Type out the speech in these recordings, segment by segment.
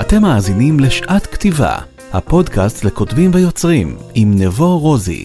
אתם מאזינים לשעת כתיבה, הפודקאסט לכותבים ויוצרים, עם נבו רוזי.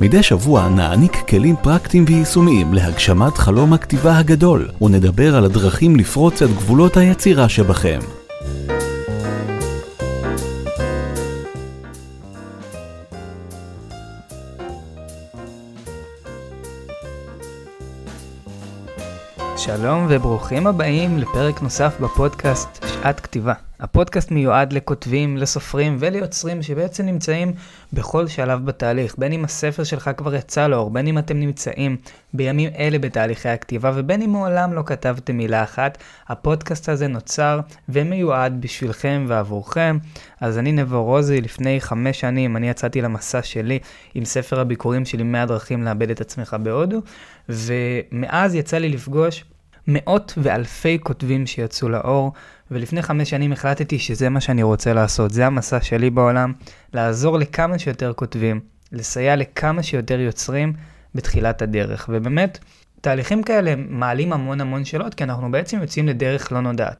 מדי שבוע נעניק כלים פרקטיים ויישומיים להגשמת חלום הכתיבה הגדול, ונדבר על הדרכים לפרוץ את גבולות היצירה שבכם. שלום וברוכים הבאים לפרק נוסף בפודקאסט שעת כתיבה. הפודקאסט מיועד לכותבים, לסופרים וליוצרים שבעצם נמצאים בכל שלב בתהליך, בין אם הספר שלך כבר יצא לאור, בין אם אתם נמצאים בימים אלה בתהליכי הכתיבה ובין אם מעולם לא כתבתם מילה אחת, הפודקאסט הזה נוצר ומיועד בשבילכם ועבורכם. אז אני נבו רוזי, לפני חמש שנים אני יצאתי למסע שלי עם ספר הביקורים שלי 100 דרכים לאבד את עצמך בהודו, ומאז יצא לי לפגוש מאות ואלפי כותבים שיצאו לאור, ולפני חמש שנים החלטתי שזה מה שאני רוצה לעשות, זה המסע שלי בעולם, לעזור לכמה שיותר כותבים, לסייע לכמה שיותר יוצרים בתחילת הדרך. ובאמת, תהליכים כאלה מעלים המון המון שאלות, כי אנחנו בעצם יוצאים לדרך לא נודעת.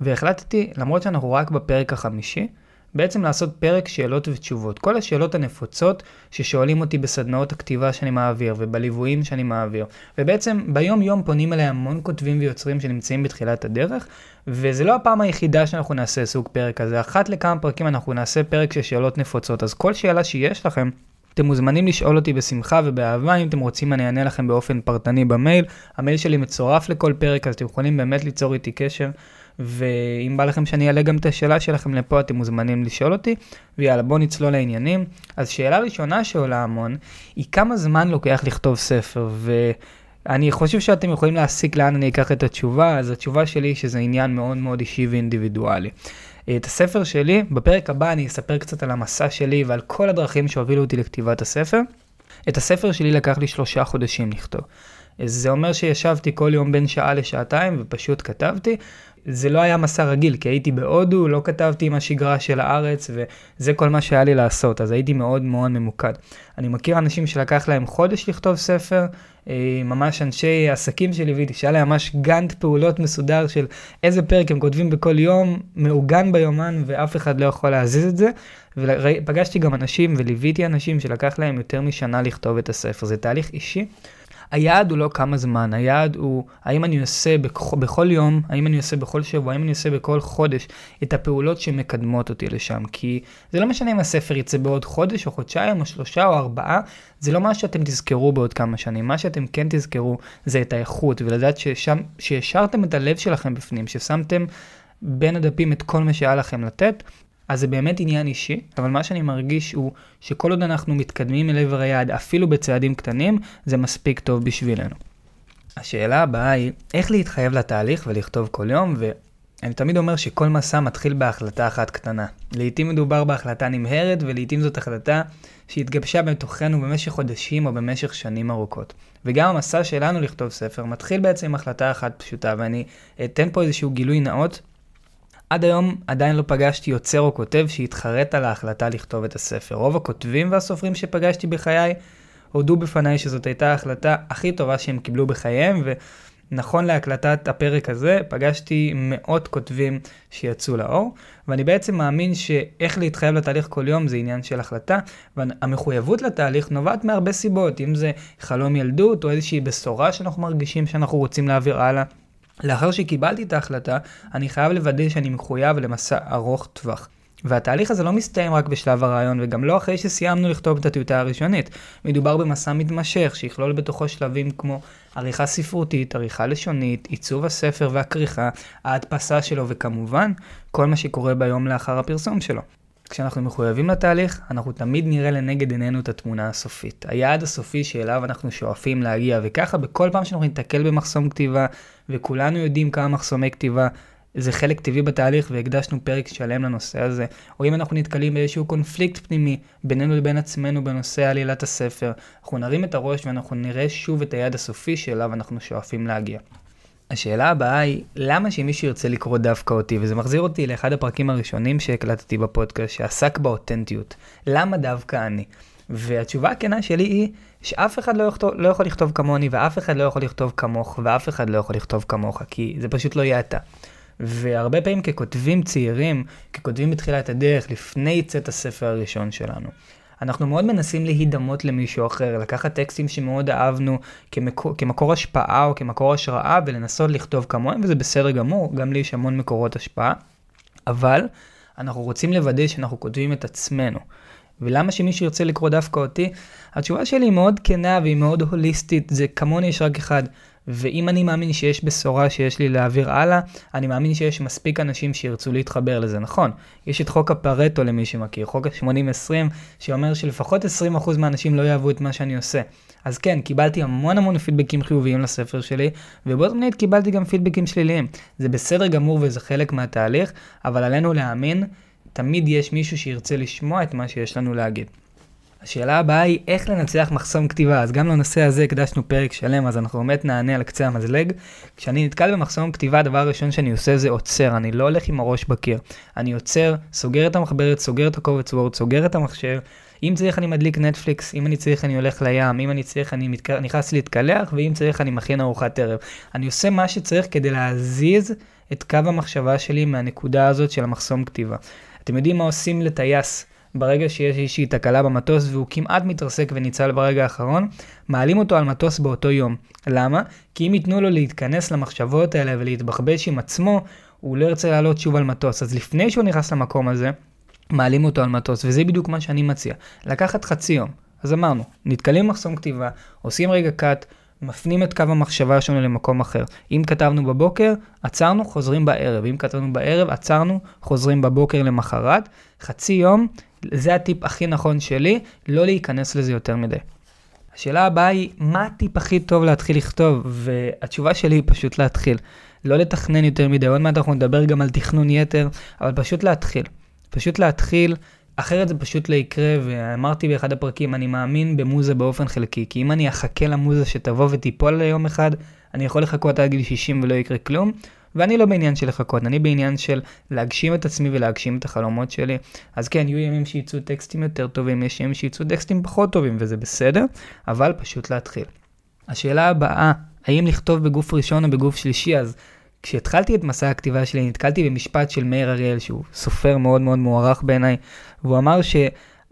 והחלטתי, למרות שאנחנו רק בפרק החמישי, בעצם לעשות פרק שאלות ותשובות. כל השאלות הנפוצות ששואלים אותי בסדנאות הכתיבה שאני מעביר ובליוויים שאני מעביר. ובעצם ביום יום פונים אליי המון כותבים ויוצרים שנמצאים בתחילת הדרך, וזה לא הפעם היחידה שאנחנו נעשה סוג פרק כזה. אחת לכמה פרקים אנחנו נעשה פרק של שאלות נפוצות. אז כל שאלה שיש לכם, אתם מוזמנים לשאול אותי בשמחה ובאהבה, אם אתם רוצים אני אענה לכם באופן פרטני במייל. המייל שלי מצורף לכל פרק, אז אתם יכולים באמת ליצור איתי קשר. ואם בא לכם שאני אעלה גם את השאלה שלכם לפה, אתם מוזמנים לשאול אותי. ויאללה, בואו נצלול לעניינים. אז שאלה ראשונה שעולה המון, היא כמה זמן לוקח לכתוב ספר, ואני חושב שאתם יכולים להסיק לאן אני אקח את התשובה, אז התשובה שלי היא שזה עניין מאוד מאוד אישי ואינדיבידואלי. את הספר שלי, בפרק הבא אני אספר קצת על המסע שלי ועל כל הדרכים שהובילו אותי לכתיבת הספר. את הספר שלי לקח לי שלושה חודשים לכתוב. זה אומר שישבתי כל יום בין שעה לשעתיים ופשוט כתבתי. זה לא היה מסע רגיל, כי הייתי בהודו, לא כתבתי עם השגרה של הארץ, וזה כל מה שהיה לי לעשות, אז הייתי מאוד מאוד ממוקד. אני מכיר אנשים שלקח להם חודש לכתוב ספר, אה, ממש אנשי עסקים שליוויתי, שהיה להם ממש גאנט פעולות מסודר של איזה פרק הם כותבים בכל יום, מעוגן ביומן, ואף אחד לא יכול להזיז את זה. ופגשתי גם אנשים וליוויתי אנשים שלקח להם יותר משנה לכתוב את הספר. זה תהליך אישי. היעד הוא לא כמה זמן, היעד הוא האם אני עושה בכ... בכל יום, האם אני עושה בכל שבוע, האם אני עושה בכל חודש את הפעולות שמקדמות אותי לשם. כי זה לא משנה אם הספר יצא בעוד חודש או חודשיים או שלושה או ארבעה, זה לא מה שאתם תזכרו בעוד כמה שנים. מה שאתם כן תזכרו זה את האיכות ולדעת ששם, שהשארתם את הלב שלכם בפנים, ששמתם בין הדפים את כל מה שהיה לכם לתת. אז זה באמת עניין אישי, אבל מה שאני מרגיש הוא שכל עוד אנחנו מתקדמים אל עבר היעד, אפילו בצעדים קטנים, זה מספיק טוב בשבילנו. השאלה הבאה היא, איך להתחייב לתהליך ולכתוב כל יום, ואני תמיד אומר שכל מסע מתחיל בהחלטה אחת קטנה. לעתים מדובר בהחלטה נמהרת, ולעתים זאת החלטה שהתגבשה בתוכנו במשך חודשים או במשך שנים ארוכות. וגם המסע שלנו לכתוב ספר מתחיל בעצם עם החלטה אחת פשוטה, ואני אתן פה איזשהו גילוי נאות. עד היום עדיין לא פגשתי יוצר או כותב שהתחרט על ההחלטה לכתוב את הספר. רוב הכותבים והסופרים שפגשתי בחיי הודו בפניי שזאת הייתה ההחלטה הכי טובה שהם קיבלו בחייהם, ונכון להקלטת הפרק הזה פגשתי מאות כותבים שיצאו לאור, ואני בעצם מאמין שאיך להתחייב לתהליך כל יום זה עניין של החלטה, והמחויבות לתהליך נובעת מהרבה סיבות, אם זה חלום ילדות או איזושהי בשורה שאנחנו מרגישים שאנחנו רוצים להעביר הלאה. לאחר שקיבלתי את ההחלטה, אני חייב לוודא שאני מחויב למסע ארוך טווח. והתהליך הזה לא מסתיים רק בשלב הרעיון, וגם לא אחרי שסיימנו לכתוב את הטיוטה הראשונית. מדובר במסע מתמשך, שיכלול בתוכו שלבים כמו עריכה ספרותית, עריכה לשונית, עיצוב הספר והכריכה, ההדפסה שלו, וכמובן, כל מה שקורה ביום לאחר הפרסום שלו. כשאנחנו מחויבים לתהליך, אנחנו תמיד נראה לנגד עינינו את התמונה הסופית. היעד הסופי שאליו אנחנו שואפים להגיע, וככה בכל פעם שאנחנו ניתקל במחסום כתיבה, וכולנו יודעים כמה מחסומי כתיבה, זה חלק טבעי בתהליך והקדשנו פרק שלם לנושא הזה, או אם אנחנו נתקלים באיזשהו קונפליקט פנימי בינינו לבין עצמנו בנושא עלילת הספר, אנחנו נרים את הראש ואנחנו נראה שוב את היעד הסופי שאליו אנחנו שואפים להגיע. השאלה הבאה היא, למה שמישהו ירצה לקרוא דווקא אותי? וזה מחזיר אותי לאחד הפרקים הראשונים שהקלטתי בפודקאסט, שעסק באותנטיות. למה דווקא אני? והתשובה הכנה שלי היא שאף אחד לא, יכתוב, לא יכול לכתוב כמוני, ואף אחד לא יכול לכתוב כמוך, ואף אחד לא יכול לכתוב כמוך, כי זה פשוט לא יהיה אתה. והרבה פעמים ככותבים צעירים, ככותבים בתחילת הדרך, לפני צאת הספר הראשון שלנו. אנחנו מאוד מנסים להידמות למישהו אחר, לקחת טקסטים שמאוד אהבנו כמקור, כמקור השפעה או כמקור השראה ולנסות לכתוב כמוהם, וזה בסדר גמור, גם לי יש המון מקורות השפעה, אבל אנחנו רוצים לוודא שאנחנו כותבים את עצמנו. ולמה שמישהו ירצה לקרוא דווקא אותי? התשובה שלי היא מאוד כנה והיא מאוד הוליסטית, זה כמוני יש רק אחד. ואם אני מאמין שיש בשורה שיש לי להעביר הלאה, אני מאמין שיש מספיק אנשים שירצו להתחבר לזה, נכון. יש את חוק הפרטו למי שמכיר, חוק ה-80-20, שאומר שלפחות 20% מהאנשים לא יאהבו את מה שאני עושה. אז כן, קיבלתי המון המון פידבקים חיוביים לספר שלי, ובו זמנית קיבלתי גם פידבקים שליליים. זה בסדר גמור וזה חלק מהתהליך, אבל עלינו להאמין, תמיד יש מישהו שירצה לשמוע את מה שיש לנו להגיד. השאלה הבאה היא איך לנצח מחסום כתיבה, אז גם לנושא הזה הקדשנו פרק שלם, אז אנחנו באמת נענה על קצה המזלג. כשאני נתקל במחסום כתיבה, הדבר הראשון שאני עושה זה עוצר, אני לא הולך עם הראש בקיר. אני עוצר, סוגר את המחברת, סוגר את הקובץ וורד, סוגר את המחשב. אם צריך אני מדליק נטפליקס, אם אני צריך אני הולך לים, אם אני צריך אני מתק... נכנס להתקלח, ואם צריך אני מכין ארוחת ערב. אני עושה מה שצריך כדי להזיז את קו המחשבה שלי מהנקודה הזאת של המחסום כתיבה. אתם יודעים מה עושים לטייס ברגע שיש איזושהי תקלה במטוס והוא כמעט מתרסק וניצל ברגע האחרון, מעלים אותו על מטוס באותו יום. למה? כי אם ייתנו לו להתכנס למחשבות האלה ולהתבחבש עם עצמו, הוא לא ירצה לעלות שוב על מטוס. אז לפני שהוא נכנס למקום הזה, מעלים אותו על מטוס, וזה בדיוק מה שאני מציע. לקחת חצי יום. אז אמרנו, נתקלים במחסום כתיבה, עושים רגע קאט, מפנים את קו המחשבה שלנו למקום אחר. אם כתבנו בבוקר, עצרנו, חוזרים בערב. אם כתבנו בערב, עצרנו, חוזרים בבוקר למחרת. חצי יום, זה הטיפ הכי נכון שלי, לא להיכנס לזה יותר מדי. השאלה הבאה היא, מה הטיפ הכי טוב להתחיל לכתוב? והתשובה שלי היא פשוט להתחיל. לא לתכנן יותר מדי, עוד מעט אנחנו נדבר גם על תכנון יתר, אבל פשוט להתחיל. פשוט להתחיל, אחרת זה פשוט לא יקרה, ואמרתי באחד הפרקים, אני מאמין במוזה באופן חלקי, כי אם אני אחכה למוזה שתבוא ותיפול ליום אחד, אני יכול לחכות עד גיל 60 ולא יקרה כלום, ואני לא בעניין של לחכות, אני בעניין של להגשים את עצמי ולהגשים את החלומות שלי. אז כן, יהיו ימים שיצאו טקסטים יותר טובים, יש ימים שיצאו טקסטים פחות טובים, וזה בסדר, אבל פשוט להתחיל. השאלה הבאה, האם לכתוב בגוף ראשון או בגוף שלישי, אז כשהתחלתי את מסע הכתיבה שלי, נתקלתי במשפט של מאיר אריאל, שהוא סופר מאוד מאוד מוערך בעיניי, והוא אמר ש...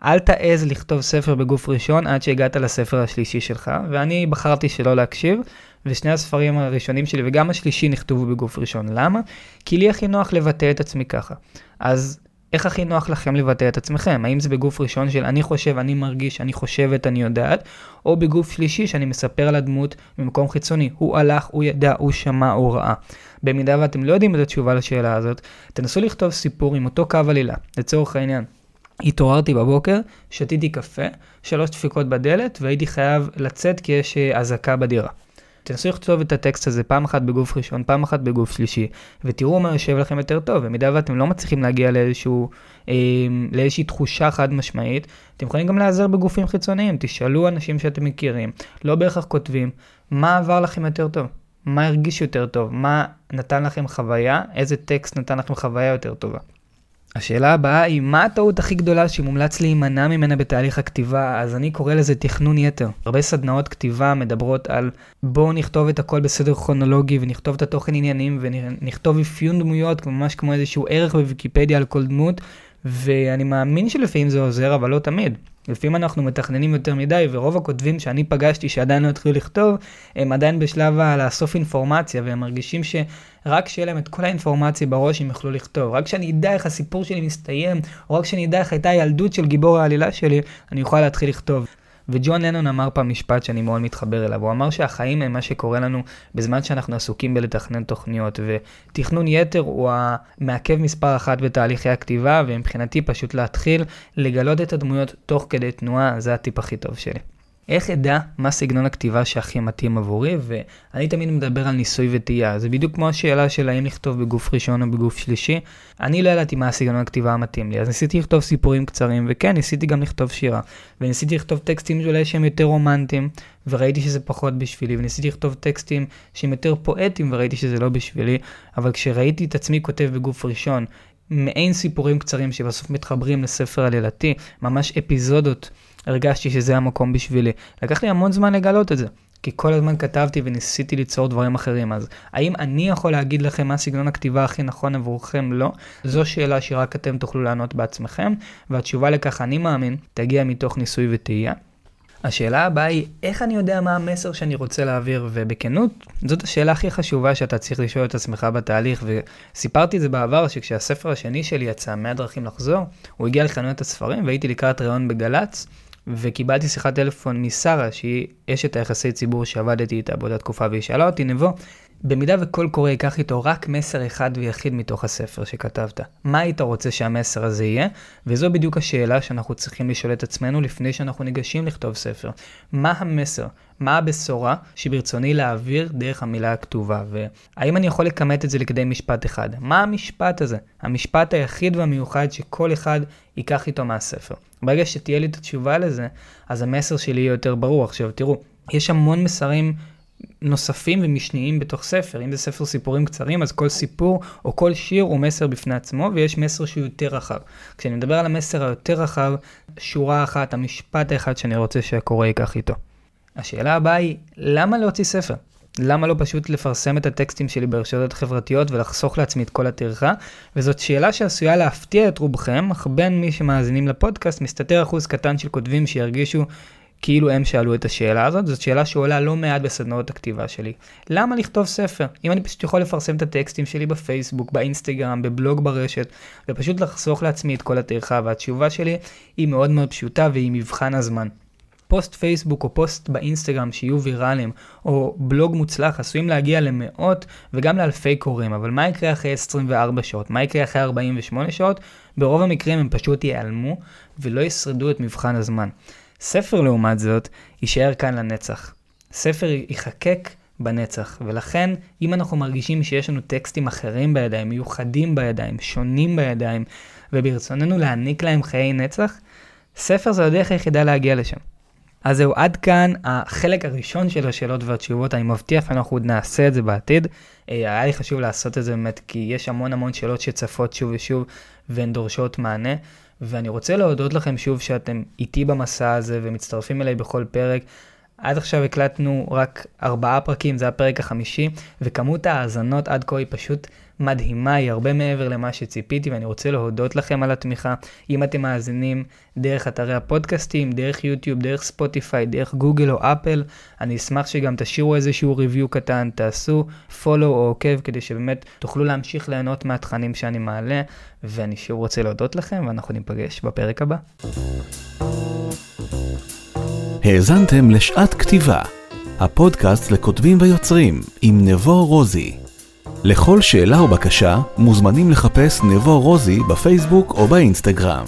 אל תעז לכתוב ספר בגוף ראשון עד שהגעת לספר השלישי שלך, ואני בחרתי שלא להקשיב, ושני הספרים הראשונים שלי וגם השלישי נכתבו בגוף ראשון. למה? כי לי הכי נוח לבטא את עצמי ככה. אז איך הכי נוח לכם לבטא את עצמכם? האם זה בגוף ראשון של אני חושב, אני מרגיש, אני חושבת, אני יודעת, או בגוף שלישי שאני מספר על הדמות ממקום חיצוני. הוא הלך, הוא ידע, הוא שמע, הוא ראה. במידה ואתם לא יודעים את התשובה לשאלה הזאת, תנסו לכתוב סיפור עם אותו קו עלילה, לצורך העניין. התעוררתי בבוקר, שתיתי קפה, שלוש דפיקות בדלת והייתי חייב לצאת כי יש אה, אזעקה בדירה. תנסו לכתוב את הטקסט הזה פעם אחת בגוף ראשון, פעם אחת בגוף שלישי, ותראו מה יושב לכם יותר טוב. במידה ואתם לא מצליחים להגיע לאיזשהו, אה, לאיזושהי תחושה חד משמעית, אתם יכולים גם להיעזר בגופים חיצוניים. תשאלו אנשים שאתם מכירים, לא בהכרח כותבים, מה עבר לכם יותר טוב? מה הרגיש יותר טוב? מה נתן לכם חוויה? איזה טקסט נתן לכם חוויה יותר טובה? השאלה הבאה היא, מה הטעות הכי גדולה שמומלץ להימנע ממנה בתהליך הכתיבה? אז אני קורא לזה תכנון יתר. הרבה סדנאות כתיבה מדברות על בואו נכתוב את הכל בסדר כרונולוגי ונכתוב את התוכן עניינים ונכתוב אפיון דמויות ממש כמו איזשהו ערך בוויקיפדיה על כל דמות ואני מאמין שלפעמים זה עוזר אבל לא תמיד. לפעמים אנחנו מתכננים יותר מדי, ורוב הכותבים שאני פגשתי שעדיין לא התחילו לכתוב, הם עדיין בשלב לאסוף אינפורמציה, והם מרגישים שרק כשיהיה להם את כל האינפורמציה בראש הם יוכלו לכתוב. רק כשאני אדע איך הסיפור שלי מסתיים, או רק כשאני אדע איך הייתה הילדות של גיבור העלילה שלי, אני אוכל להתחיל לכתוב. וג'ון לנון אמר פעם משפט שאני מאוד מתחבר אליו, הוא אמר שהחיים הם מה שקורה לנו בזמן שאנחנו עסוקים בלתכנן תוכניות, ותכנון יתר הוא המעכב מספר אחת בתהליכי הכתיבה, ומבחינתי פשוט להתחיל לגלות את הדמויות תוך כדי תנועה, זה הטיפ הכי טוב שלי. איך אדע מה סגנון הכתיבה שהכי מתאים עבורי, ואני תמיד מדבר על ניסוי וטעייה. זה בדיוק כמו השאלה של האם לכתוב בגוף ראשון או בגוף שלישי. אני לא ידעתי מה הסגנון הכתיבה המתאים לי, אז ניסיתי לכתוב סיפורים קצרים, וכן, ניסיתי גם לכתוב שירה. וניסיתי לכתוב טקסטים שאולי שהם יותר רומנטיים, וראיתי שזה פחות בשבילי, וניסיתי לכתוב טקסטים שהם יותר פואטיים, וראיתי שזה לא בשבילי, אבל כשראיתי את עצמי כותב בגוף ראשון, מעין סיפורים קצרים שבסוף מתחברים לספר עלילתי, ממש אפיזודות הרגשתי שזה המקום בשבילי. לקח לי המון זמן לגלות את זה. כי כל הזמן כתבתי וניסיתי ליצור דברים אחרים. אז האם אני יכול להגיד לכם מה סגנון הכתיבה הכי נכון עבורכם? לא. זו שאלה שרק אתם תוכלו לענות בעצמכם, והתשובה לכך, אני מאמין, תגיע מתוך ניסוי וטעייה. השאלה הבאה היא, איך אני יודע מה המסר שאני רוצה להעביר? ובכנות, זאת השאלה הכי חשובה שאתה צריך לשאול את עצמך בתהליך, וסיפרתי את זה בעבר, שכשהספר השני שלי יצא, 100 דרכים לחזור, הוא הגיע לחנויות הספרים, והייתי לקראת ראיון בגל"צ, וקיבלתי שיחת טלפון משרה, שהיא אשת היחסי ציבור שעבדתי איתה באותה תקופה, והיא שאלה אותי, נבו, במידה וכל קורא ייקח איתו רק מסר אחד ויחיד מתוך הספר שכתבת, מה היית רוצה שהמסר הזה יהיה? וזו בדיוק השאלה שאנחנו צריכים לשאול את עצמנו לפני שאנחנו ניגשים לכתוב ספר. מה המסר? מה הבשורה שברצוני להעביר דרך המילה הכתובה? והאם אני יכול לכמת את זה לכדי משפט אחד? מה המשפט הזה? המשפט היחיד והמיוחד שכל אחד ייקח איתו מהספר. ברגע שתהיה לי את התשובה לזה, אז המסר שלי יהיה יותר ברור. עכשיו תראו, יש המון מסרים נוספים ומשניים בתוך ספר. אם זה ספר סיפורים קצרים, אז כל סיפור או כל שיר הוא מסר בפני עצמו, ויש מסר שהוא יותר רחב. כשאני מדבר על המסר היותר רחב, שורה אחת, המשפט האחד שאני רוצה שהקורא ייקח איתו. השאלה הבאה היא, למה להוציא ספר? למה לא פשוט לפרסם את הטקסטים שלי ברשתות חברתיות ולחסוך לעצמי את כל הטרחה? וזאת שאלה שעשויה להפתיע את רובכם, אך בין מי שמאזינים לפודקאסט מסתתר אחוז קטן של כותבים שירגישו כאילו הם שאלו את השאלה הזאת, זאת שאלה שעולה לא מעט בסדנאות הכתיבה שלי. למה לכתוב ספר? אם אני פשוט יכול לפרסם את הטקסטים שלי בפייסבוק, באינסטגרם, בבלוג ברשת, ופשוט לחסוך לעצמי את כל הטרחה, והתשובה שלי היא מאוד מאוד פשוטה והיא מבחן הזמן. פוסט פייסבוק או פוסט באינסטגרם שיהיו ויראליים, או בלוג מוצלח עשויים להגיע למאות וגם לאלפי קוראים, אבל מה יקרה אחרי 24 שעות? מה יקרה אחרי 48 שעות? ברוב המקרים הם פשוט ייעלמו ולא ישרדו את מבחן הזמן. ספר לעומת זאת, יישאר כאן לנצח. ספר ייחקק בנצח, ולכן אם אנחנו מרגישים שיש לנו טקסטים אחרים בידיים, מיוחדים בידיים, שונים בידיים, וברצוננו להעניק להם חיי נצח, ספר זה הדרך היחידה להגיע לשם. אז זהו, עד כאן החלק הראשון של השאלות והתשובות, אני מבטיח שאנחנו עוד נעשה את זה בעתיד. אה, היה לי חשוב לעשות את זה באמת, כי יש המון המון שאלות שצפות שוב ושוב, והן דורשות מענה. ואני רוצה להודות לכם שוב שאתם איתי במסע הזה ומצטרפים אליי בכל פרק. עד עכשיו הקלטנו רק ארבעה פרקים, זה הפרק החמישי, וכמות ההאזנות עד כה היא פשוט מדהימה, היא הרבה מעבר למה שציפיתי, ואני רוצה להודות לכם על התמיכה. אם אתם מאזינים דרך אתרי הפודקאסטים, דרך יוטיוב, דרך ספוטיפיי, דרך גוגל או אפל, אני אשמח שגם תשאירו איזשהו ריוויו קטן, תעשו follow או עוקב, כדי שבאמת תוכלו להמשיך ליהנות מהתכנים שאני מעלה, ואני שוב רוצה להודות לכם, ואנחנו ניפגש בפרק הבא. האזנתם לשעת כתיבה, הפודקאסט לכותבים ויוצרים עם נבו רוזי. לכל שאלה או בקשה מוזמנים לחפש נבו רוזי בפייסבוק או באינסטגרם.